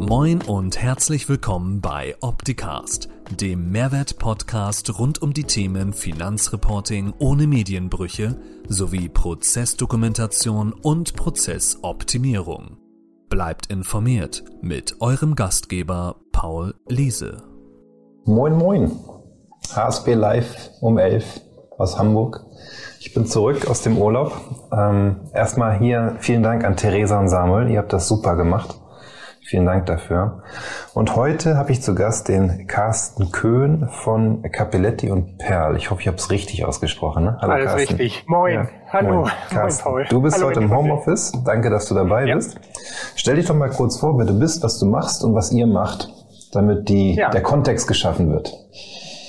Moin und herzlich willkommen bei Opticast, dem Mehrwert-Podcast rund um die Themen Finanzreporting ohne Medienbrüche sowie Prozessdokumentation und Prozessoptimierung. Bleibt informiert mit eurem Gastgeber Paul Liese. Moin, moin. HSB Live um 11 aus Hamburg. Ich bin zurück aus dem Urlaub. Ähm, erstmal hier vielen Dank an Theresa und Samuel. Ihr habt das super gemacht. Vielen Dank dafür. Und heute habe ich zu Gast den Carsten Köhn von Capelletti und Perl. Ich hoffe, ich habe es richtig ausgesprochen. Ne? Hallo, Alles Carsten. richtig. Moin. Ja. Hallo. Moin, Carsten. Moin, Paul. Du bist Hallo, heute im Homeoffice. Danke, dass du dabei ja. bist. Stell dich doch mal kurz vor, wer du bist, was du machst und was ihr macht, damit die, ja. der Kontext geschaffen wird.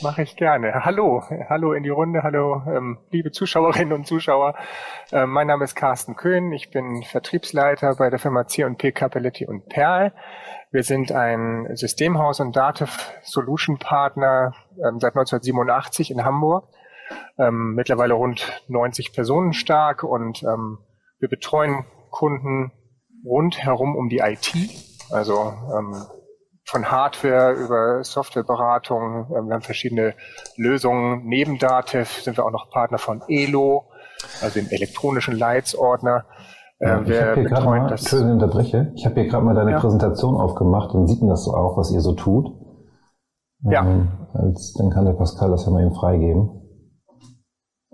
Mache ich gerne. Hallo, hallo in die Runde, hallo ähm, liebe Zuschauerinnen und Zuschauer. Äh, mein Name ist Carsten Köhn, ich bin Vertriebsleiter bei der Firma C&P Capelletti und Perl. Wir sind ein Systemhaus und Dativ Solution Partner ähm, seit 1987 in Hamburg, ähm, mittlerweile rund 90 Personen stark und ähm, wir betreuen Kunden rundherum um die IT, also ähm, von Hardware über Softwareberatung. Ähm, wir haben verschiedene Lösungen. Neben Dativ sind wir auch noch Partner von ELO, also dem elektronischen Leitsordner. Ja, ich habe hier gerade mal, Entschuldigung, unterbreche. Ich habe hier gerade mal deine ja. Präsentation aufgemacht und sieht man das so auch, was ihr so tut. Ja. Ähm, als, dann kann der Pascal das ja mal eben freigeben.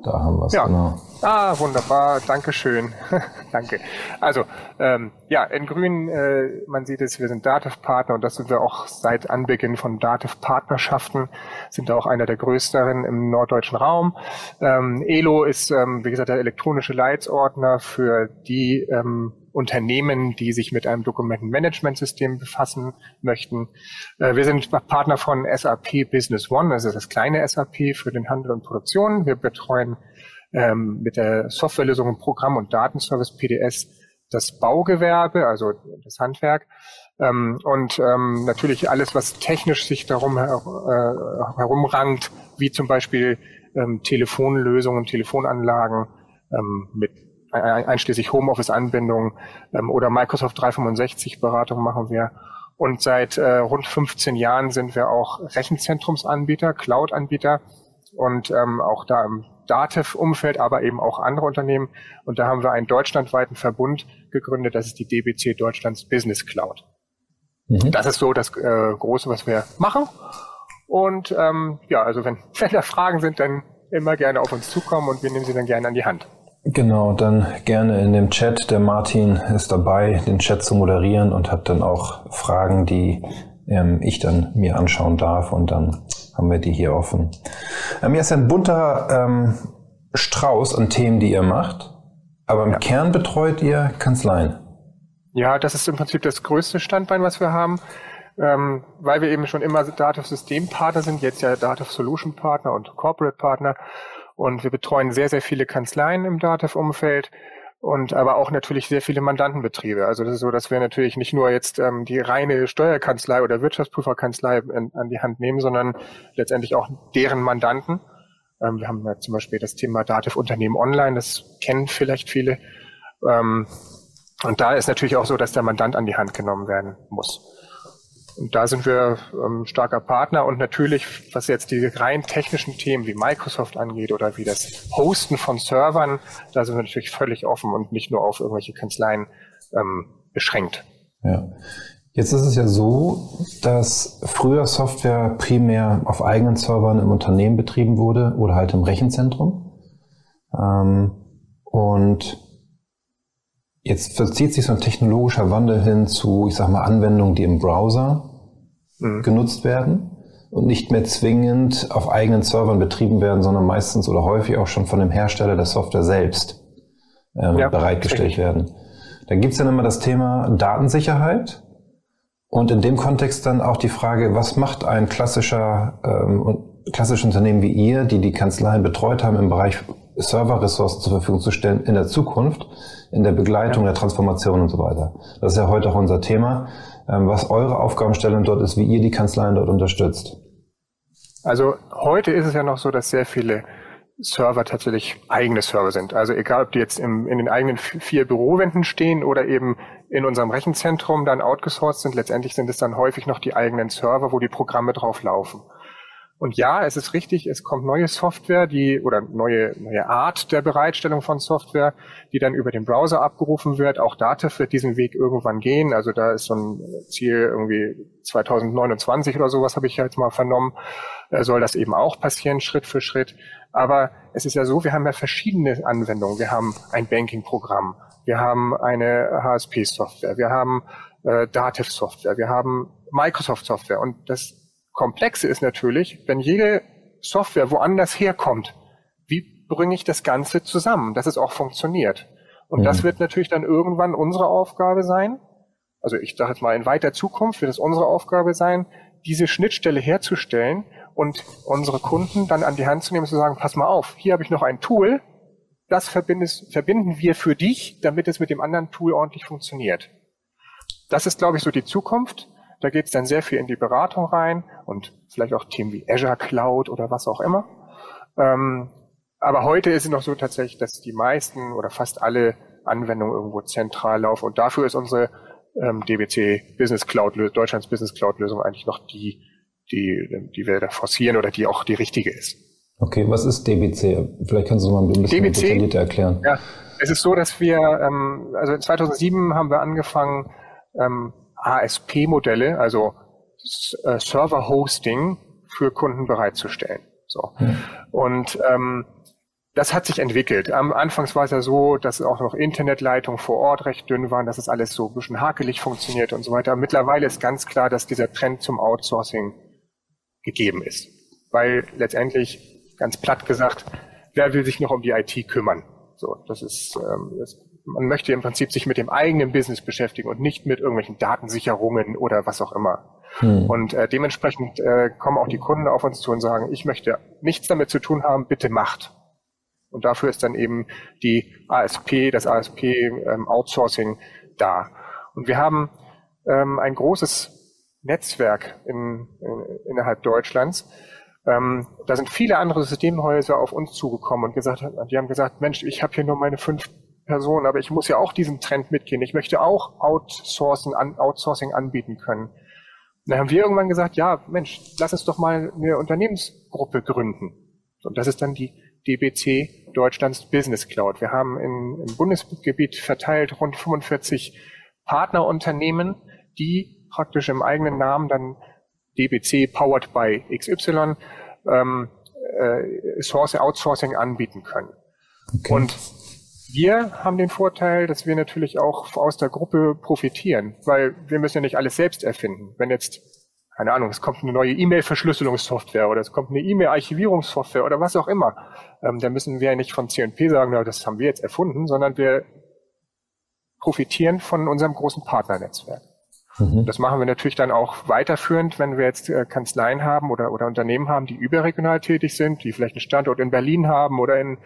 Da haben wir es, ja. genau. Ah, wunderbar, Dankeschön. Danke. Also, ähm, ja, in Grün, äh, man sieht es, wir sind Dativ-Partner und das sind wir auch seit Anbeginn von Dativ-Partnerschaften, sind da auch einer der größeren im norddeutschen Raum. Ähm, ELO ist, ähm, wie gesagt, der elektronische Leitsordner für die ähm, Unternehmen, die sich mit einem Dokumentenmanagementsystem befassen möchten. Äh, wir sind Partner von SAP Business One, also das kleine SAP für den Handel und Produktion. Wir betreuen ähm, mit der Softwarelösung Programm- und Datenservice PDS das Baugewerbe, also das Handwerk. Ähm, und ähm, natürlich alles, was technisch sich darum her äh, herumrankt, wie zum Beispiel ähm, Telefonlösungen, Telefonanlagen ähm, mit einschließlich Homeoffice-Anbindung ähm, oder Microsoft 365-Beratung machen wir. Und seit äh, rund 15 Jahren sind wir auch Rechenzentrumsanbieter, Cloud-Anbieter und ähm, auch da im Datev-Umfeld, aber eben auch andere Unternehmen. Und da haben wir einen deutschlandweiten Verbund gegründet, das ist die DBC Deutschlands Business Cloud. Mhm. Das ist so das äh, Große, was wir machen. Und ähm, ja, also wenn, wenn da Fragen sind, dann immer gerne auf uns zukommen und wir nehmen sie dann gerne an die Hand. Genau, dann gerne in dem Chat. Der Martin ist dabei, den Chat zu moderieren und hat dann auch Fragen, die ähm, ich dann mir anschauen darf und dann haben wir die hier offen. Ähm, hier ist ein bunter ähm, Strauß an Themen, die ihr macht, aber im ja. Kern betreut ihr Kanzleien. Ja, das ist im Prinzip das größte Standbein, was wir haben, ähm, weil wir eben schon immer Dativ-Systempartner sind, jetzt ja Dativ-Solution-Partner und Corporate-Partner und wir betreuen sehr, sehr viele Kanzleien im Dativ-Umfeld und aber auch natürlich sehr viele Mandantenbetriebe. Also das ist so, dass wir natürlich nicht nur jetzt ähm, die reine Steuerkanzlei oder Wirtschaftsprüferkanzlei in, an die Hand nehmen, sondern letztendlich auch deren Mandanten. Ähm, wir haben ja zum Beispiel das Thema Dativ Unternehmen Online, das kennen vielleicht viele. Ähm, und da ist natürlich auch so, dass der Mandant an die Hand genommen werden muss. Und da sind wir ähm, starker Partner und natürlich, was jetzt die rein technischen Themen wie Microsoft angeht oder wie das Hosten von Servern, da sind wir natürlich völlig offen und nicht nur auf irgendwelche Kanzleien ähm, beschränkt. Ja. Jetzt ist es ja so, dass früher Software primär auf eigenen Servern im Unternehmen betrieben wurde oder halt im Rechenzentrum. Ähm, und Jetzt verzieht sich so ein technologischer Wandel hin zu, ich sag mal, Anwendungen, die im Browser mhm. genutzt werden und nicht mehr zwingend auf eigenen Servern betrieben werden, sondern meistens oder häufig auch schon von dem Hersteller der Software selbst ähm, ja, bereitgestellt werden. Da gibt's dann immer das Thema Datensicherheit und in dem Kontext dann auch die Frage, was macht ein klassischer ähm, klassisches Unternehmen wie ihr, die die Kanzleien betreut haben im Bereich Serverressourcen zur Verfügung zu stellen in der Zukunft, in der Begleitung ja. der Transformation und so weiter. Das ist ja heute auch unser Thema, ähm, was eure Aufgabenstellung dort ist, wie ihr die Kanzleien dort unterstützt. Also heute ist es ja noch so, dass sehr viele Server tatsächlich eigene Server sind. Also egal, ob die jetzt im, in den eigenen vier Bürowänden stehen oder eben in unserem Rechenzentrum dann outgesourced sind, letztendlich sind es dann häufig noch die eigenen Server, wo die Programme drauf laufen. Und ja, es ist richtig, es kommt neue Software, die oder neue, neue Art der Bereitstellung von Software, die dann über den Browser abgerufen wird. Auch Dativ wird diesen Weg irgendwann gehen. Also da ist so ein Ziel irgendwie 2029 oder sowas, habe ich jetzt mal vernommen, äh, soll das eben auch passieren, Schritt für Schritt. Aber es ist ja so, wir haben ja verschiedene Anwendungen. Wir haben ein Banking-Programm, wir haben eine HSP-Software, wir haben äh, Dativ-Software, wir haben Microsoft-Software und das Komplexe ist natürlich, wenn jede Software woanders herkommt, wie bringe ich das Ganze zusammen, dass es auch funktioniert? Und mhm. das wird natürlich dann irgendwann unsere Aufgabe sein. Also ich sage jetzt mal, in weiter Zukunft wird es unsere Aufgabe sein, diese Schnittstelle herzustellen und unsere Kunden dann an die Hand zu nehmen und zu sagen, pass mal auf, hier habe ich noch ein Tool, das verbinden wir für dich, damit es mit dem anderen Tool ordentlich funktioniert. Das ist, glaube ich, so die Zukunft. Da geht es dann sehr viel in die Beratung rein und vielleicht auch Themen wie Azure Cloud oder was auch immer. Ähm, aber heute ist es noch so tatsächlich, dass die meisten oder fast alle Anwendungen irgendwo zentral laufen. Und dafür ist unsere ähm, DBC Business Cloud, Deutschlands Business Cloud Lösung eigentlich noch die, die, die wir da forcieren oder die auch die richtige ist. Okay, was ist DBC? Vielleicht kannst du mal ein bisschen DBC, detaillierter erklären. Ja, es ist so, dass wir, ähm, also 2007 haben wir angefangen, ähm, ASP-Modelle, also äh, Server-Hosting für Kunden bereitzustellen. So. Mhm. Und ähm, das hat sich entwickelt. Am Anfangs war es ja so, dass auch noch Internetleitungen vor Ort recht dünn waren, dass es alles so ein bisschen hakelig funktioniert und so weiter. Mittlerweile ist ganz klar, dass dieser Trend zum Outsourcing gegeben ist. Weil letztendlich, ganz platt gesagt, wer will sich noch um die IT kümmern? So, das ist, ähm, das man möchte im Prinzip sich mit dem eigenen Business beschäftigen und nicht mit irgendwelchen Datensicherungen oder was auch immer. Hm. Und äh, dementsprechend äh, kommen auch die Kunden auf uns zu und sagen, ich möchte nichts damit zu tun haben, bitte macht. Und dafür ist dann eben die ASP, das ASP ähm, Outsourcing da. Und wir haben ähm, ein großes Netzwerk in, in, innerhalb Deutschlands. Ähm, da sind viele andere Systemhäuser auf uns zugekommen und gesagt, die haben gesagt, Mensch, ich habe hier nur meine fünf Person, aber ich muss ja auch diesen Trend mitgehen. Ich möchte auch Outsourcing, an, Outsourcing anbieten können. Und dann haben wir irgendwann gesagt, ja, Mensch, lass uns doch mal eine Unternehmensgruppe gründen. Und das ist dann die DBC Deutschlands Business Cloud. Wir haben in, im Bundesgebiet verteilt rund 45 Partnerunternehmen, die praktisch im eigenen Namen dann DBC powered by XY ähm, äh, Source Outsourcing anbieten können. Okay. Und wir haben den Vorteil, dass wir natürlich auch aus der Gruppe profitieren, weil wir müssen ja nicht alles selbst erfinden. Wenn jetzt, keine Ahnung, es kommt eine neue E-Mail-Verschlüsselungssoftware oder es kommt eine E-Mail-Archivierungssoftware oder was auch immer, ähm, dann müssen wir ja nicht von C&P sagen, na, das haben wir jetzt erfunden, sondern wir profitieren von unserem großen Partnernetzwerk. Mhm. Das machen wir natürlich dann auch weiterführend, wenn wir jetzt äh, Kanzleien haben oder, oder Unternehmen haben, die überregional tätig sind, die vielleicht einen Standort in Berlin haben oder in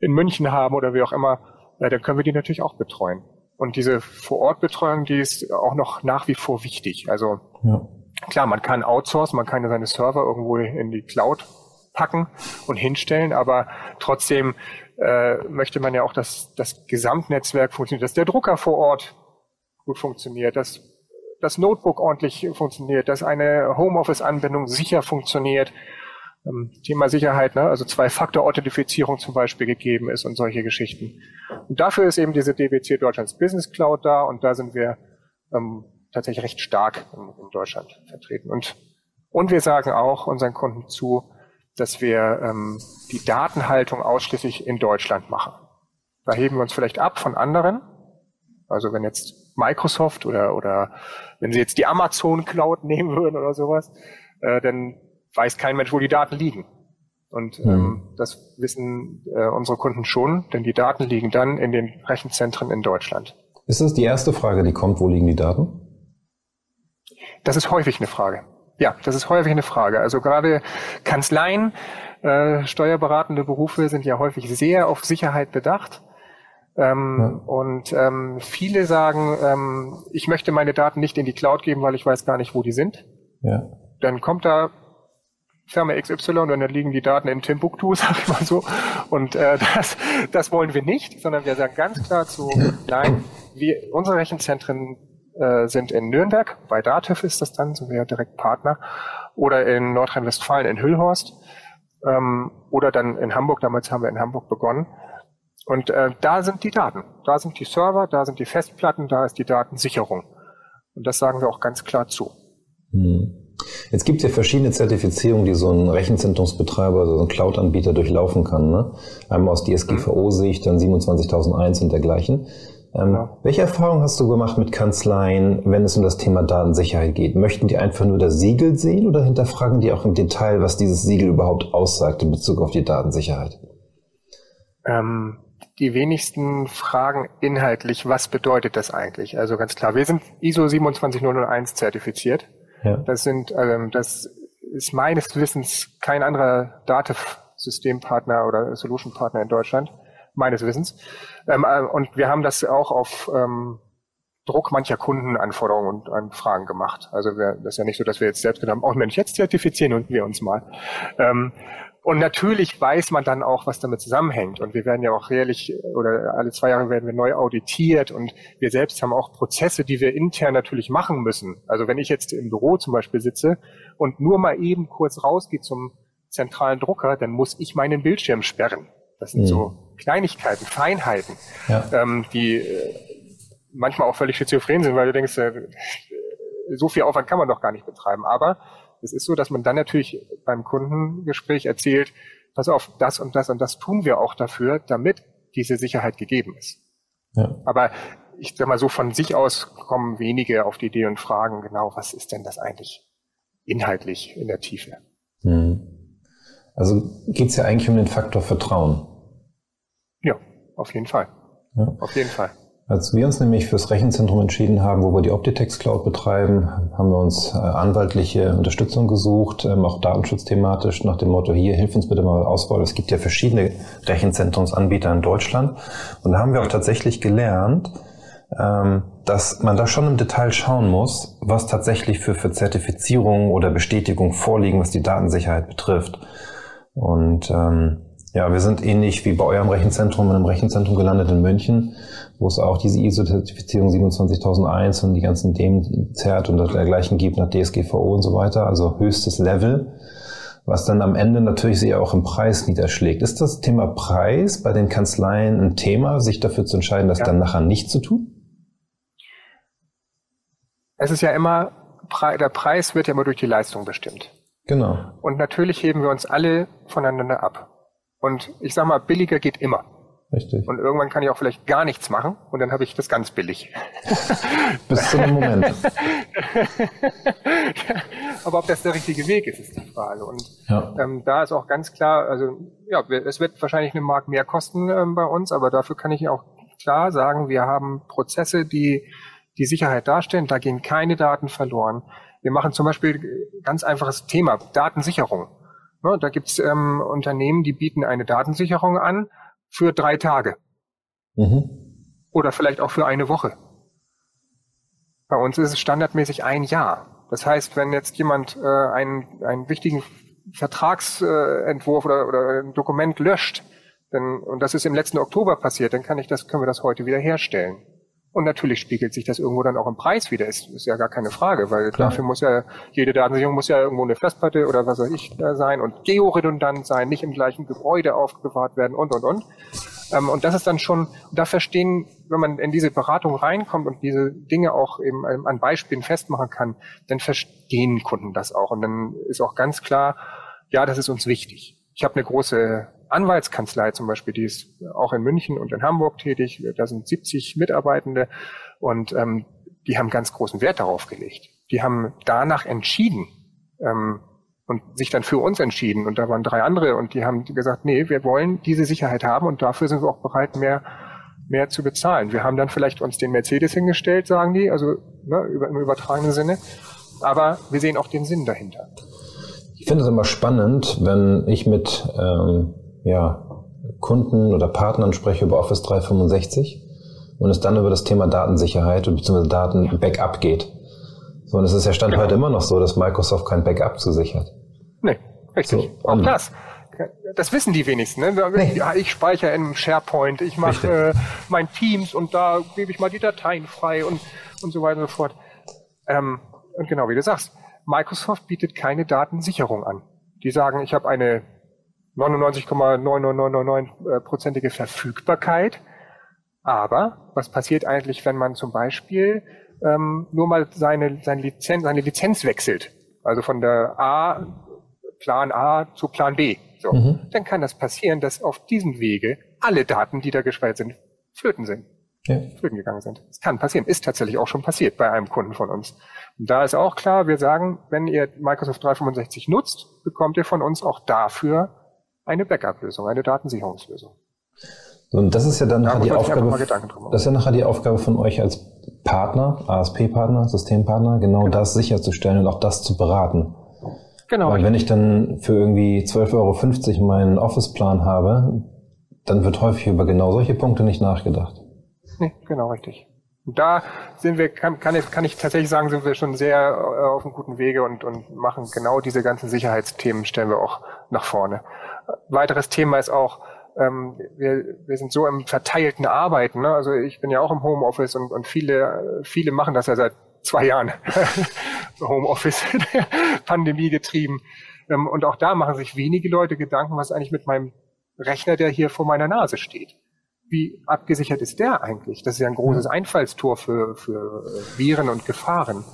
in München haben oder wie auch immer, äh, dann können wir die natürlich auch betreuen. Und diese Vorortbetreuung, die ist auch noch nach wie vor wichtig. Also ja. klar, man kann outsourcen, man kann seine Server irgendwo in die Cloud packen und hinstellen, aber trotzdem äh, möchte man ja auch, dass das Gesamtnetzwerk funktioniert, dass der Drucker vor Ort gut funktioniert, dass das Notebook ordentlich funktioniert, dass eine Homeoffice-Anwendung sicher funktioniert ähm, Thema Sicherheit, ne? also Zwei-Faktor-Authentifizierung zum Beispiel gegeben ist und solche Geschichten. Und dafür ist eben diese DBC Deutschlands Business Cloud da und da sind wir ähm, tatsächlich recht stark in, in, Deutschland vertreten. Und, und wir sagen auch unseren Kunden zu, dass wir ähm, die Datenhaltung ausschließlich in Deutschland machen. Da heben wir uns vielleicht ab von anderen. Also wenn jetzt Microsoft oder, oder wenn Sie jetzt die Amazon Cloud nehmen würden oder sowas, äh, dann weiß kein Mensch, wo die Daten liegen. Und mhm. ähm, das wissen äh, unsere Kunden schon, denn die Daten liegen dann in den Rechenzentren in Deutschland. Ist das die erste Frage, die kommt, wo liegen die Daten? Das ist häufig eine Frage. Ja, das ist häufig eine Frage. Also gerade Kanzleien, äh, steuerberatende Berufe sind ja häufig sehr auf Sicherheit bedacht. Ähm, ja. Und ähm, viele sagen, ähm, ich möchte meine Daten nicht in die Cloud geben, weil ich weiß gar nicht, wo die sind. Ja. Dann kommt da Firma XY und dann liegen die Daten in Timbuktu, sag ich mal so. Und äh, das, das wollen wir nicht, sondern wir sagen ganz klar zu, nein, wir, unsere Rechenzentren äh, sind in Nürnberg, bei Dativ ist das dann, so wir direkt Partner, oder in Nordrhein-Westfalen in Hüllhorst ähm, oder dann in Hamburg, damals haben wir in Hamburg begonnen. Und äh, da sind die Daten, da sind die Server, da sind die Festplatten, da ist die Datensicherung. Und das sagen wir auch ganz klar zu. Hm. Jetzt gibt es ja verschiedene Zertifizierungen, die so ein Rechenzentrumsbetreiber, so ein Cloud-Anbieter durchlaufen kann. Ne? Einmal aus DSGVO-Sicht, dann 27001 und dergleichen. Ähm, ja. Welche Erfahrungen hast du gemacht mit Kanzleien, wenn es um das Thema Datensicherheit geht? Möchten die einfach nur das Siegel sehen oder hinterfragen die auch im Detail, was dieses Siegel überhaupt aussagt in Bezug auf die Datensicherheit? Ähm, die wenigsten fragen inhaltlich, was bedeutet das eigentlich? Also ganz klar, wir sind ISO 27001 zertifiziert. Ja. Das sind, ähm, das ist meines Wissens kein anderer Dativ-Systempartner oder Solution-Partner in Deutschland, meines Wissens. Ähm, äh, und wir haben das auch auf ähm, Druck mancher Kundenanforderungen und Anfragen gemacht. Also wir, das ist ja nicht so, dass wir jetzt selbst gedacht haben, oh Mensch, jetzt zertifizieren wir uns mal. Ähm, und natürlich weiß man dann auch, was damit zusammenhängt. Und wir werden ja auch jährlich oder alle zwei Jahre werden wir neu auditiert und wir selbst haben auch Prozesse, die wir intern natürlich machen müssen. Also wenn ich jetzt im Büro zum Beispiel sitze und nur mal eben kurz rausgehe zum zentralen Drucker, dann muss ich meinen Bildschirm sperren. Das sind mhm. so Kleinigkeiten, Feinheiten, ja. ähm, die äh, manchmal auch völlig schizophren sind, weil du denkst, äh, so viel Aufwand kann man doch gar nicht betreiben. Aber es ist so, dass man dann natürlich beim Kundengespräch erzählt, pass auf, das und das und das tun wir auch dafür, damit diese Sicherheit gegeben ist. Ja. Aber ich sag mal so, von sich aus kommen wenige auf die Idee und fragen genau, was ist denn das eigentlich inhaltlich in der Tiefe? Mhm. Also geht es ja eigentlich um den Faktor Vertrauen. Ja, auf jeden Fall. Ja. Auf jeden Fall. Als wir uns nämlich fürs Rechenzentrum entschieden haben, wo wir die Optitex Cloud betreiben, haben wir uns äh, anwaltliche Unterstützung gesucht, ähm, auch datenschutzthematisch nach dem Motto, hier, hilf uns bitte mal Auswahl. Es gibt ja verschiedene Rechenzentrumsanbieter in Deutschland. Und da haben wir auch tatsächlich gelernt, ähm, dass man da schon im Detail schauen muss, was tatsächlich für, für Zertifizierungen oder Bestätigung vorliegen, was die Datensicherheit betrifft. Und ähm, ja, wir sind ähnlich wie bei eurem Rechenzentrum in einem Rechenzentrum gelandet in München, wo es auch diese ISO-Zertifizierung 27001 und die ganzen DEM-Zert und dergleichen gibt nach DSGVO und so weiter, also höchstes Level, was dann am Ende natürlich sich auch im Preis niederschlägt. Ist das Thema Preis bei den Kanzleien ein Thema, sich dafür zu entscheiden, das ja. dann nachher nicht zu tun? Es ist ja immer, der Preis wird ja immer durch die Leistung bestimmt. Genau. Und natürlich heben wir uns alle voneinander ab. Und ich sag mal, billiger geht immer. Richtig. Und irgendwann kann ich auch vielleicht gar nichts machen und dann habe ich das ganz billig. Bis zu einem Moment. Aber ob das der richtige Weg ist, ist die Frage. Und ja. ähm, da ist auch ganz klar, also ja, es wird wahrscheinlich eine Mark mehr kosten ähm, bei uns, aber dafür kann ich auch klar sagen, wir haben Prozesse, die die Sicherheit darstellen. Da gehen keine Daten verloren. Wir machen zum Beispiel ganz einfaches Thema, Datensicherung. Ne, da gibt's ähm, Unternehmen, die bieten eine Datensicherung an für drei Tage. Mhm. Oder vielleicht auch für eine Woche. Bei uns ist es standardmäßig ein Jahr. Das heißt, wenn jetzt jemand äh, einen, einen wichtigen Vertragsentwurf oder, oder ein Dokument löscht, dann, und das ist im letzten Oktober passiert, dann kann ich das, können wir das heute wieder herstellen. Und natürlich spiegelt sich das irgendwo dann auch im Preis wieder. Ist, ist ja gar keine Frage, weil Klar. dafür muss ja, jede Datensicherung muss ja irgendwo eine Festplatte oder was weiß ich da sein und georedundant sein, nicht im gleichen Gebäude aufbewahrt werden und, und, und. Ähm, und das ist dann schon, da verstehen, wenn man in diese Beratung reinkommt und diese Dinge auch eben ähm, an Beispielen festmachen kann, dann verstehen Kunden das auch. Und dann ist auch ganz klar, ja, das ist uns wichtig. Ich habe eine große Anwaltskanzlei zum Beispiel, die ist auch in München und in Hamburg tätig. Da sind 70 Mitarbeitende und ähm, die haben ganz großen Wert darauf gelegt. Die haben danach entschieden ähm, und sich dann für uns entschieden. Und da waren drei andere und die haben gesagt, nee, wir wollen diese Sicherheit haben und dafür sind wir auch bereit, mehr mehr zu bezahlen. Wir haben dann vielleicht uns den Mercedes hingestellt, sagen die, also ne, im übertragenen Sinne. Aber wir sehen auch den Sinn dahinter. Ich finde es immer spannend, wenn ich mit ähm, ja, Kunden oder Partnern spreche über Office 365 und es dann über das Thema Datensicherheit bzw. Daten-Backup geht. So, und es ist ja Stand genau. heute immer noch so, dass Microsoft kein Backup zusichert. Nee, Richtig. So, auch das. Das wissen die wenigsten. Ne? Ja, ich speichere in SharePoint, ich mache äh, mein Teams und da gebe ich mal die Dateien frei und, und so weiter und so fort. Ähm, und genau wie du sagst, Microsoft bietet keine Datensicherung an. Die sagen, ich habe eine 99,9999-prozentige Verfügbarkeit. Aber was passiert eigentlich, wenn man zum Beispiel ähm, nur mal seine, seine, Lizenz, seine Lizenz wechselt? Also von der A, Plan A zu Plan B. So. Mhm. Dann kann das passieren, dass auf diesem Wege alle Daten, die da gespeichert sind, flöten sind. Ja. Flöten gegangen sind. Das kann passieren. Ist tatsächlich auch schon passiert bei einem Kunden von uns. Und da ist auch klar, wir sagen, wenn ihr Microsoft 365 nutzt, bekommt ihr von uns auch dafür eine Backup-Lösung, eine Datensicherungslösung. Und das ist ja dann da nachher die Aufgabe, das ist ja nachher die Aufgabe von euch als Partner, ASP-Partner, Systempartner, genau ja. das sicherzustellen und auch das zu beraten. Genau. Weil wenn ich dann für irgendwie 12,50 Euro meinen Office-Plan habe, dann wird häufig über genau solche Punkte nicht nachgedacht. Nee, genau richtig. Und da sind wir, kann, kann, ich, kann ich tatsächlich sagen, sind wir schon sehr äh, auf einem guten Wege und, und machen genau diese ganzen Sicherheitsthemen, stellen wir auch nach vorne. Weiteres Thema ist auch, ähm, wir, wir sind so im verteilten Arbeiten. Ne? Also ich bin ja auch im Homeoffice und, und viele, viele machen das ja seit zwei Jahren. Homeoffice, Pandemie getrieben. Ähm, und auch da machen sich wenige Leute Gedanken, was eigentlich mit meinem Rechner, der hier vor meiner Nase steht. Wie abgesichert ist der eigentlich? Das ist ja ein großes Einfallstor für, für Viren und Gefahren.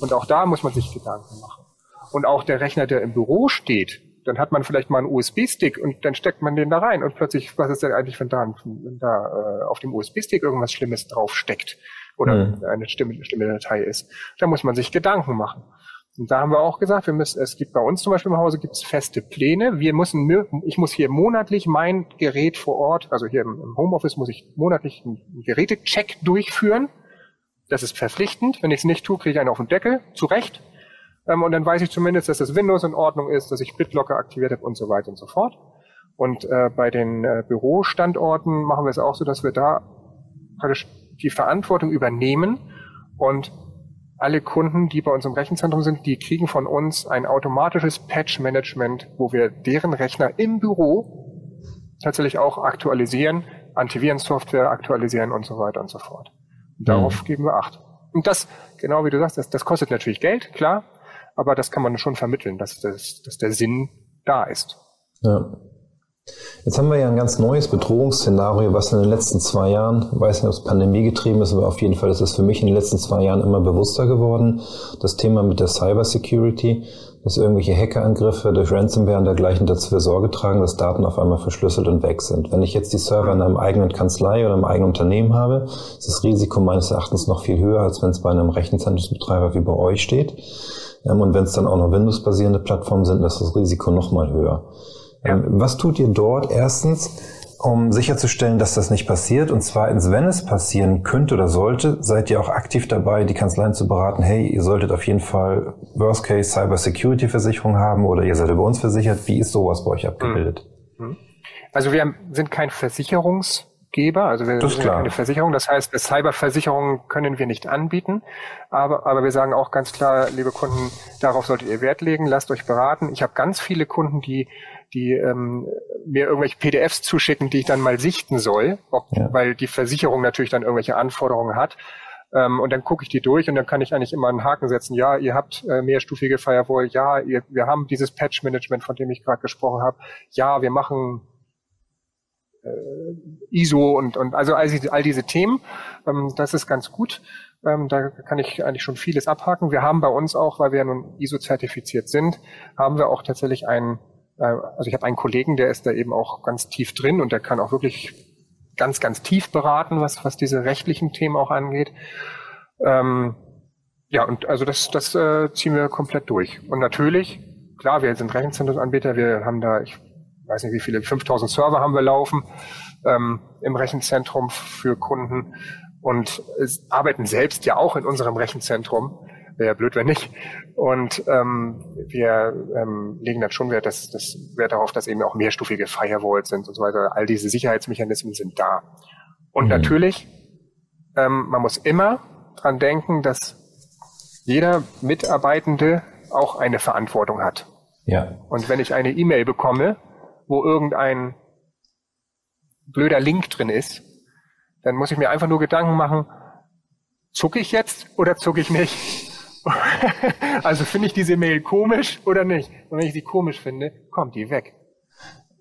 Und auch da muss man sich Gedanken machen. Und auch der Rechner, der im Büro steht, dann hat man vielleicht mal einen USB-Stick und dann steckt man den da rein und plötzlich, was ist denn eigentlich, wenn da, wenn da äh, auf dem USB-Stick irgendwas Schlimmes draufsteckt oder mhm. eine stimme, stimme Datei ist. Da muss man sich Gedanken machen. Und da haben wir auch gesagt, wir müssen, es gibt bei uns zum Beispiel im Hause gibt es feste Pläne. Wir müssen, ich muss hier monatlich mein Gerät vor Ort, also hier im, im Homeoffice muss ich monatlich einen Gerätecheck durchführen. Das ist verpflichtend. Wenn ich es nicht tue, kriege ich einen auf den Deckel. Zu Recht. Ähm, und dann weiß ich zumindest, dass das Windows in Ordnung ist, dass ich BitLocker aktiviert habe und so weiter und so fort. Und äh, bei den äh, Bürostandorten machen wir es auch so, dass wir da praktisch die Verantwortung übernehmen und alle Kunden, die bei uns im Rechenzentrum sind, die kriegen von uns ein automatisches Patch-Management, wo wir deren Rechner im Büro tatsächlich auch aktualisieren, Antivirensoftware aktualisieren und so weiter und so fort. Und darauf mhm. geben wir Acht. Und das, genau wie du sagst, das, das kostet natürlich Geld, klar, aber das kann man schon vermitteln, dass, das, dass der Sinn da ist. Ja. Jetzt haben wir ja ein ganz neues Bedrohungsszenario, was in den letzten zwei Jahren, weiß nicht, ob es Pandemie getrieben ist, aber auf jeden Fall ist es für mich in den letzten zwei Jahren immer bewusster geworden. Das Thema mit der Cybersecurity, dass irgendwelche Hackerangriffe durch Ransomware und dergleichen dazu Sorge tragen, dass Daten auf einmal verschlüsselt und weg sind. Wenn ich jetzt die Server in einem eigenen Kanzlei oder einem eigenen Unternehmen habe, ist das Risiko meines Erachtens noch viel höher, als wenn es bei einem Rechenzentrumsbetreiber wie bei euch steht. Ähm, und wenn es dann auch noch Windows-basierende Plattformen sind, ist das Risiko noch mal höher. Ja. Ähm, was tut ihr dort erstens, um sicherzustellen, dass das nicht passiert? Und zweitens, wenn es passieren könnte oder sollte, seid ihr auch aktiv dabei, die Kanzleien zu beraten, hey, ihr solltet auf jeden Fall Worst-Case Cyber Security Versicherung haben oder ihr seid über uns versichert. Wie ist sowas bei euch abgebildet? Mhm. Also wir sind kein Versicherungs- Geber, also wir sind klar. eine Versicherung. Das heißt, Cyberversicherungen können wir nicht anbieten. Aber, aber wir sagen auch ganz klar, liebe Kunden, darauf solltet ihr Wert legen, lasst euch beraten. Ich habe ganz viele Kunden, die, die ähm, mir irgendwelche PDFs zuschicken, die ich dann mal sichten soll, ob, ja. weil die Versicherung natürlich dann irgendwelche Anforderungen hat. Ähm, und dann gucke ich die durch und dann kann ich eigentlich immer einen Haken setzen. Ja, ihr habt äh, mehrstufige Firewall. Ja, ihr, wir haben dieses Patch-Management, von dem ich gerade gesprochen habe. Ja, wir machen ISO und, und also all diese, all diese Themen. Ähm, das ist ganz gut. Ähm, da kann ich eigentlich schon vieles abhaken. Wir haben bei uns auch, weil wir ja nun ISO-zertifiziert sind, haben wir auch tatsächlich einen, äh, also ich habe einen Kollegen, der ist da eben auch ganz tief drin und der kann auch wirklich ganz, ganz tief beraten, was, was diese rechtlichen Themen auch angeht. Ähm, ja, und also das, das äh, ziehen wir komplett durch. Und natürlich, klar, wir sind Rechenzentrumsanbieter, wir haben da, ich weiß nicht wie viele, 5000 Server haben wir laufen ähm, im Rechenzentrum für Kunden und es arbeiten selbst ja auch in unserem Rechenzentrum. Wäre ja blöd, wenn nicht. Und ähm, wir ähm, legen dann schon Wert, dass, dass Wert darauf, dass eben auch mehrstufige Firewalls sind und so weiter. All diese Sicherheitsmechanismen sind da. Und mhm. natürlich, ähm, man muss immer dran denken, dass jeder Mitarbeitende auch eine Verantwortung hat. Ja. Und wenn ich eine E-Mail bekomme, wo irgendein blöder Link drin ist, dann muss ich mir einfach nur Gedanken machen, zucke ich jetzt oder zucke ich nicht? also finde ich diese Mail komisch oder nicht? Und wenn ich sie komisch finde, kommt die weg.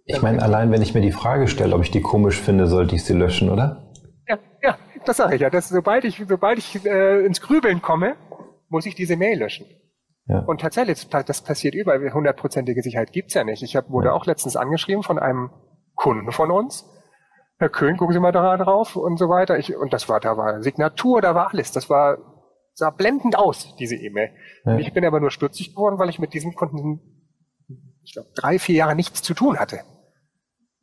Ich meine, allein wenn ich mir die Frage stelle, ob ich die komisch finde, sollte ich sie löschen, oder? Ja, ja, das sage ich ja. Das, sobald ich, sobald ich äh, ins Grübeln komme, muss ich diese Mail löschen. Ja. Und tatsächlich, das passiert überall. Hundertprozentige Sicherheit gibt's ja nicht. Ich hab, wurde ja. auch letztens angeschrieben von einem Kunden von uns. Herr Köhn, gucken Sie mal da drauf und so weiter. Ich, und das war, da war Signatur, da war alles. Das war, sah blendend aus, diese E-Mail. Ja. Ich bin aber nur stutzig geworden, weil ich mit diesem Kunden, ich glaube, drei, vier Jahre nichts zu tun hatte.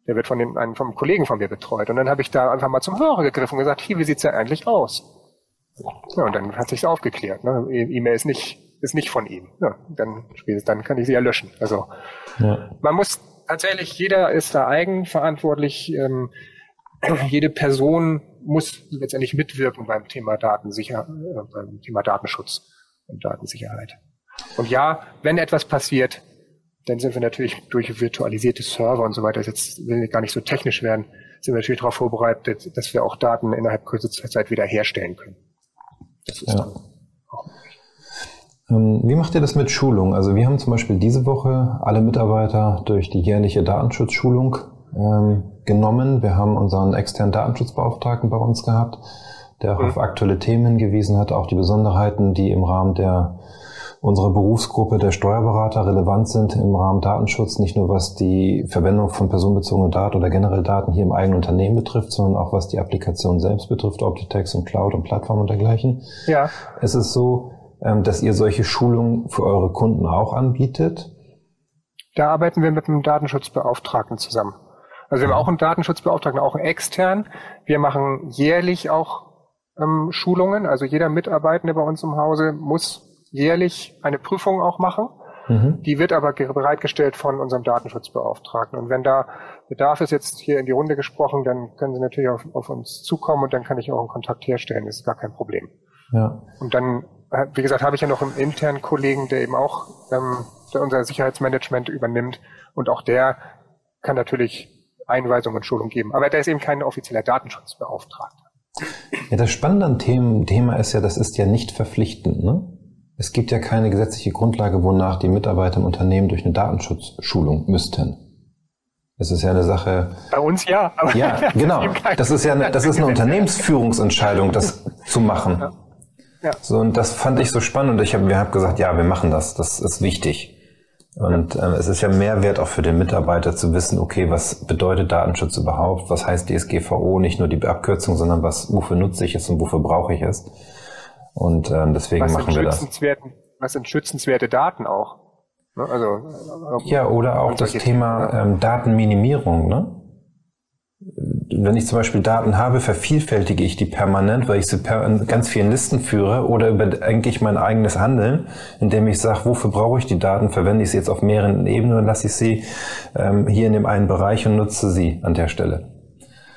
Der wird von dem, einem, vom Kollegen von mir betreut. Und dann habe ich da einfach mal zum Hörer gegriffen und gesagt, hier, wie sieht's denn eigentlich aus? Ja, und dann hat sich's aufgeklärt. Ne? E-Mail ist nicht, ist nicht von ihm. Ja, dann, dann kann ich sie ja löschen. Also ja. man muss tatsächlich, jeder ist da eigenverantwortlich. Ähm, jede Person muss letztendlich mitwirken beim Thema Datensicher, äh, beim Thema Datenschutz und Datensicherheit. Und ja, wenn etwas passiert, dann sind wir natürlich durch virtualisierte Server und so weiter, jetzt will ich gar nicht so technisch werden, sind wir natürlich darauf vorbereitet, dass wir auch Daten innerhalb kürzester Zeit wieder herstellen können. Das ist ja. dann wie macht ihr das mit Schulung? Also wir haben zum Beispiel diese Woche alle Mitarbeiter durch die jährliche Datenschutzschulung ähm, genommen. Wir haben unseren externen Datenschutzbeauftragten bei uns gehabt, der auch mhm. auf aktuelle Themen hingewiesen hat, auch die Besonderheiten, die im Rahmen der unserer Berufsgruppe der Steuerberater relevant sind im Rahmen Datenschutz, nicht nur was die Verwendung von personenbezogenen Daten oder generell Daten hier im eigenen Unternehmen betrifft, sondern auch was die Applikation selbst betrifft, Optitex und Cloud und Plattform und dergleichen. Ja. Es ist so, ähm, dass ihr solche Schulungen für eure Kunden auch anbietet. Da arbeiten wir mit einem Datenschutzbeauftragten zusammen. Also wir haben auch einen Datenschutzbeauftragten, auch einen extern. Wir machen jährlich auch ähm, Schulungen. Also jeder Mitarbeitende bei uns im Hause muss jährlich eine Prüfung auch machen. Mhm. Die wird aber bereitgestellt von unserem Datenschutzbeauftragten. Und wenn da Bedarf ist, jetzt hier in die Runde gesprochen, dann können Sie natürlich auf, auf uns zukommen und dann kann ich auch einen Kontakt herstellen. Das ist gar kein Problem. Ja. Und dann, wie gesagt, habe ich ja noch einen internen Kollegen, der eben auch ähm, der unser Sicherheitsmanagement übernimmt. Und auch der kann natürlich Einweisungen und Schulung geben. Aber der ist eben kein offizieller Datenschutzbeauftragter. Ja, das Spannende an dem Thema ist ja, das ist ja nicht verpflichtend. Ne? Es gibt ja keine gesetzliche Grundlage, wonach die Mitarbeiter im Unternehmen durch eine Datenschutzschulung müssten. Das ist ja eine Sache. Bei uns ja. Aber ja, genau. Das ist ja eine, das ist eine Unternehmensführungsentscheidung, das zu machen. Ja. Ja. So, und das fand ich so spannend. Ich habe, wir haben gesagt, ja, wir machen das. Das ist wichtig. Und äh, es ist ja Mehrwert auch für den Mitarbeiter zu wissen, okay, was bedeutet Datenschutz überhaupt? Was heißt DSGVO? Nicht nur die Abkürzung, sondern was, wofür nutze ich es und wofür brauche ich es? Und ähm, deswegen was machen wir das. Was sind schützenswerte Daten auch? Ne? Also, äh, ja, oder auch das Thema ähm, Datenminimierung. Ne? Wenn ich zum Beispiel Daten habe, vervielfältige ich die permanent, weil ich sie per in ganz vielen Listen führe oder überdenke ich mein eigenes Handeln, indem ich sage, wofür brauche ich die Daten, verwende ich sie jetzt auf mehreren Ebenen und lasse ich sie ähm, hier in dem einen Bereich und nutze sie an der Stelle.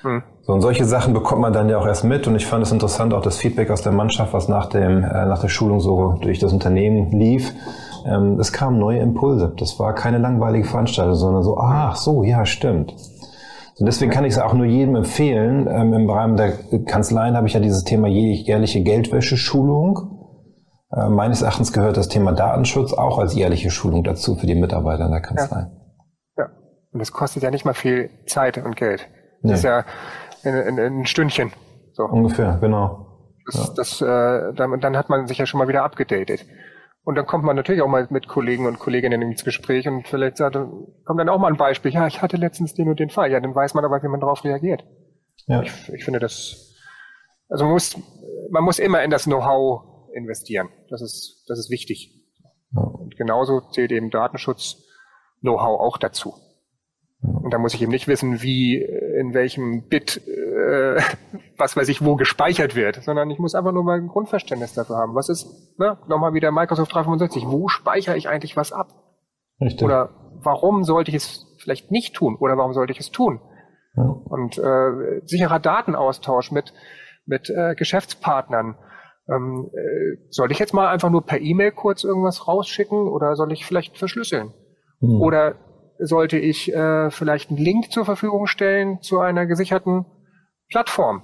Hm. So, und solche Sachen bekommt man dann ja auch erst mit und ich fand es interessant, auch das Feedback aus der Mannschaft, was nach, dem, äh, nach der Schulung so durch das Unternehmen lief. Ähm, es kamen neue Impulse. Das war keine langweilige Veranstaltung, sondern so, ach so, ja, stimmt. Und deswegen kann ich es auch nur jedem empfehlen. Ähm, Im Rahmen der Kanzleien habe ich ja dieses Thema jährliche Geldwäscheschulung. Äh, meines Erachtens gehört das Thema Datenschutz auch als jährliche Schulung dazu für die Mitarbeiter in der Kanzlei. Ja, ja. und das kostet ja nicht mal viel Zeit und Geld. Das nee. ist ja ein, ein Stündchen. So. Ungefähr, genau. Das, ja. das, äh, dann, dann hat man sich ja schon mal wieder abgedatet. Und dann kommt man natürlich auch mal mit Kollegen und Kolleginnen ins Gespräch und vielleicht sagt, kommt dann auch mal ein Beispiel. Ja, ich hatte letztens den und den Fall. Ja, dann weiß man aber, wie man darauf reagiert. Ja. Ich, ich finde das, also man muss, man muss immer in das Know-how investieren. Das ist, das ist wichtig. Ja. Und genauso zählt eben Datenschutz Know-how auch dazu. Und da muss ich eben nicht wissen, wie, in welchem Bit, äh, was weiß ich, wo gespeichert wird, sondern ich muss einfach nur mal ein Grundverständnis dafür haben. Was ist, ne, nochmal wieder Microsoft 365, wo speichere ich eigentlich was ab? Richtig. Oder warum sollte ich es vielleicht nicht tun? Oder warum sollte ich es tun? Ja. Und äh, sicherer Datenaustausch mit, mit äh, Geschäftspartnern. Ähm, äh, soll ich jetzt mal einfach nur per E-Mail kurz irgendwas rausschicken oder soll ich vielleicht verschlüsseln? Hm. Oder sollte ich äh, vielleicht einen Link zur Verfügung stellen zu einer gesicherten Plattform?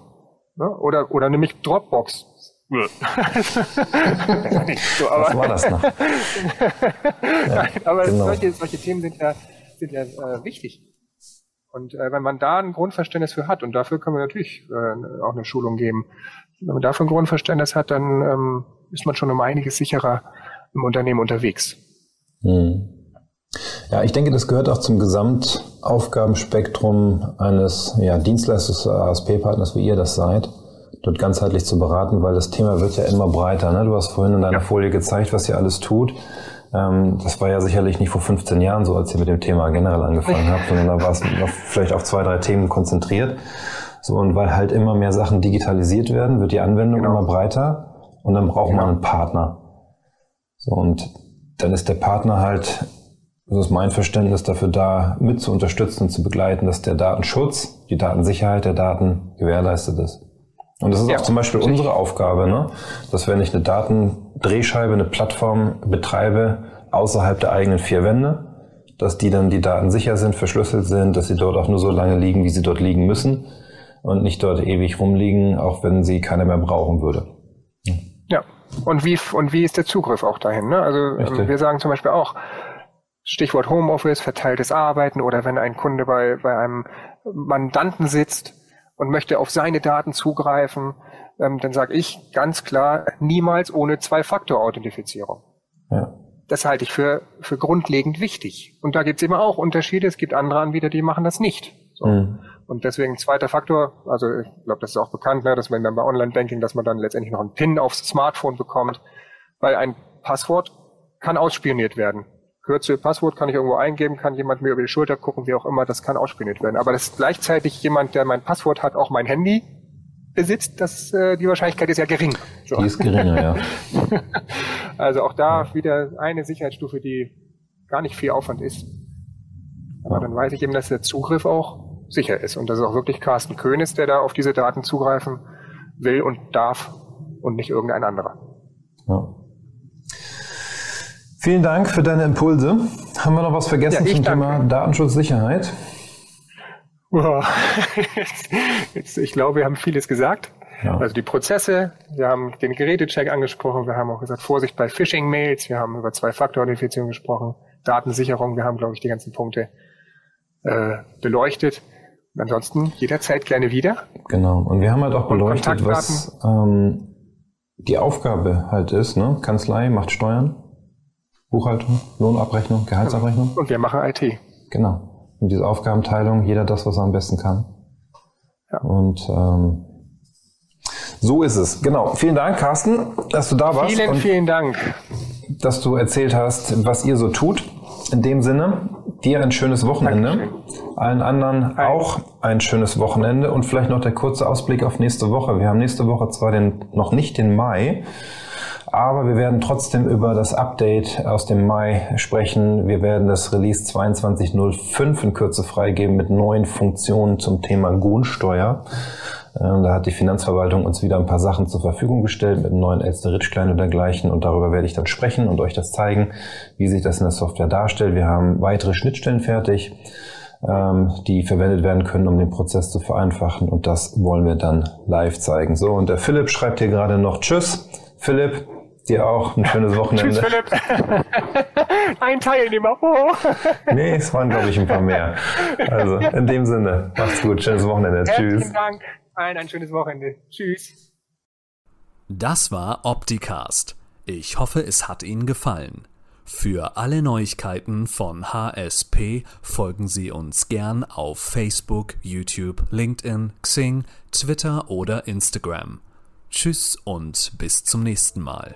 Ne? Oder, oder nämlich Dropbox. so, aber, Was war das noch? Nein, aber genau. solche, solche Themen sind ja, sind ja äh, wichtig. Und äh, wenn man da ein Grundverständnis für hat, und dafür können wir natürlich äh, auch eine Schulung geben, wenn man dafür ein Grundverständnis hat, dann ähm, ist man schon um einiges sicherer im Unternehmen unterwegs. Hm. Ja, ich denke, das gehört auch zum Gesamtaufgabenspektrum eines ja, Dienstleistungs- ASP-Partners, wie ihr das seid, dort ganzheitlich zu beraten, weil das Thema wird ja immer breiter. Ne? Du hast vorhin in deiner ja. Folie gezeigt, was ihr alles tut. Ähm, das war ja sicherlich nicht vor 15 Jahren so, als ihr mit dem Thema generell angefangen habt, sondern da war es vielleicht auf zwei, drei Themen konzentriert. So, und weil halt immer mehr Sachen digitalisiert werden, wird die Anwendung genau. immer breiter und dann braucht genau. man einen Partner. So, und dann ist der Partner halt, das ist mein Verständnis, dafür da mit zu unterstützen und zu begleiten, dass der Datenschutz, die Datensicherheit der Daten gewährleistet ist. Und das ist ja, auch zum Beispiel natürlich. unsere Aufgabe, ne? dass wenn ich eine Datendrehscheibe, eine Plattform betreibe außerhalb der eigenen vier Wände, dass die dann die Daten sicher sind, verschlüsselt sind, dass sie dort auch nur so lange liegen, wie sie dort liegen müssen und nicht dort ewig rumliegen, auch wenn sie keiner mehr brauchen würde. Ja, und wie, und wie ist der Zugriff auch dahin? Ne? Also ähm, Richtig. wir sagen zum Beispiel auch, Stichwort Homeoffice, verteiltes Arbeiten oder wenn ein Kunde bei, bei einem Mandanten sitzt, und möchte auf seine Daten zugreifen, ähm, dann sage ich ganz klar, niemals ohne Zwei-Faktor-Authentifizierung. Ja. Das halte ich für, für grundlegend wichtig. Und da gibt es immer auch Unterschiede. Es gibt andere Anbieter, die machen das nicht. So. Mhm. Und deswegen zweiter Faktor, also ich glaube, das ist auch bekannt, ne, dass man dann bei Online-Banking, dass man dann letztendlich noch einen PIN aufs Smartphone bekommt, weil ein Passwort kann ausspioniert werden. Kürzel, Passwort kann ich irgendwo eingeben, kann jemand mir über die Schulter gucken, wie auch immer, das kann ausspioniert werden. Aber dass gleichzeitig jemand, der mein Passwort hat, auch mein Handy besitzt, das, äh, die Wahrscheinlichkeit ist ja gering. So. Die ist geringer, ja. also auch da wieder eine Sicherheitsstufe, die gar nicht viel Aufwand ist. Aber ja. dann weiß ich eben, dass der Zugriff auch sicher ist und dass es auch wirklich Carsten Köhn ist, der da auf diese Daten zugreifen will und darf und nicht irgendein anderer. Vielen Dank für deine Impulse. Haben wir noch was vergessen ja, zum danke. Thema Datenschutzsicherheit? Jetzt, ich glaube, wir haben vieles gesagt. Ja. Also die Prozesse, wir haben den Gerätecheck angesprochen, wir haben auch gesagt Vorsicht bei Phishing-Mails, wir haben über Zwei-Faktor-Authentifizierung gesprochen, Datensicherung, wir haben, glaube ich, die ganzen Punkte äh, beleuchtet. Und ansonsten jederzeit gerne wieder. Genau. Und wir haben halt auch beleuchtet, was ähm, die Aufgabe halt ist. Ne? Kanzlei macht Steuern, Buchhaltung, Lohnabrechnung, Gehaltsabrechnung. Und wir machen IT. Genau. Und diese Aufgabenteilung, jeder das, was er am besten kann. Ja. Und ähm, so ist es. Genau. Vielen Dank, Carsten, dass du da warst. Vielen, vielen Dank. Dass du erzählt hast, was ihr so tut. In dem Sinne, dir ein schönes Wochenende. Dankeschön. Allen anderen Hi. auch ein schönes Wochenende und vielleicht noch der kurze Ausblick auf nächste Woche. Wir haben nächste Woche zwar den, noch nicht den Mai, aber wir werden trotzdem über das Update aus dem Mai sprechen. Wir werden das Release 2205 in Kürze freigeben mit neuen Funktionen zum Thema Grundsteuer. Ähm, da hat die Finanzverwaltung uns wieder ein paar Sachen zur Verfügung gestellt mit einem neuen Elster-Ritsch-Klein und dergleichen. Und darüber werde ich dann sprechen und euch das zeigen, wie sich das in der Software darstellt. Wir haben weitere Schnittstellen fertig, ähm, die verwendet werden können, um den Prozess zu vereinfachen. Und das wollen wir dann live zeigen. So, und der Philipp schreibt hier gerade noch Tschüss. Philipp, Dir auch ein schönes Wochenende. Tschüss, Philipp. ein Teilnehmer. Oh. nee, es waren, glaube ich, ein paar mehr. Also, in dem Sinne, macht's gut. Schönes Wochenende. Herzlichen Tschüss. Vielen Dank. Allen ein schönes Wochenende. Tschüss. Das war Opticast. Ich hoffe, es hat Ihnen gefallen. Für alle Neuigkeiten von HSP folgen Sie uns gern auf Facebook, YouTube, LinkedIn, Xing, Twitter oder Instagram. Tschüss und bis zum nächsten Mal.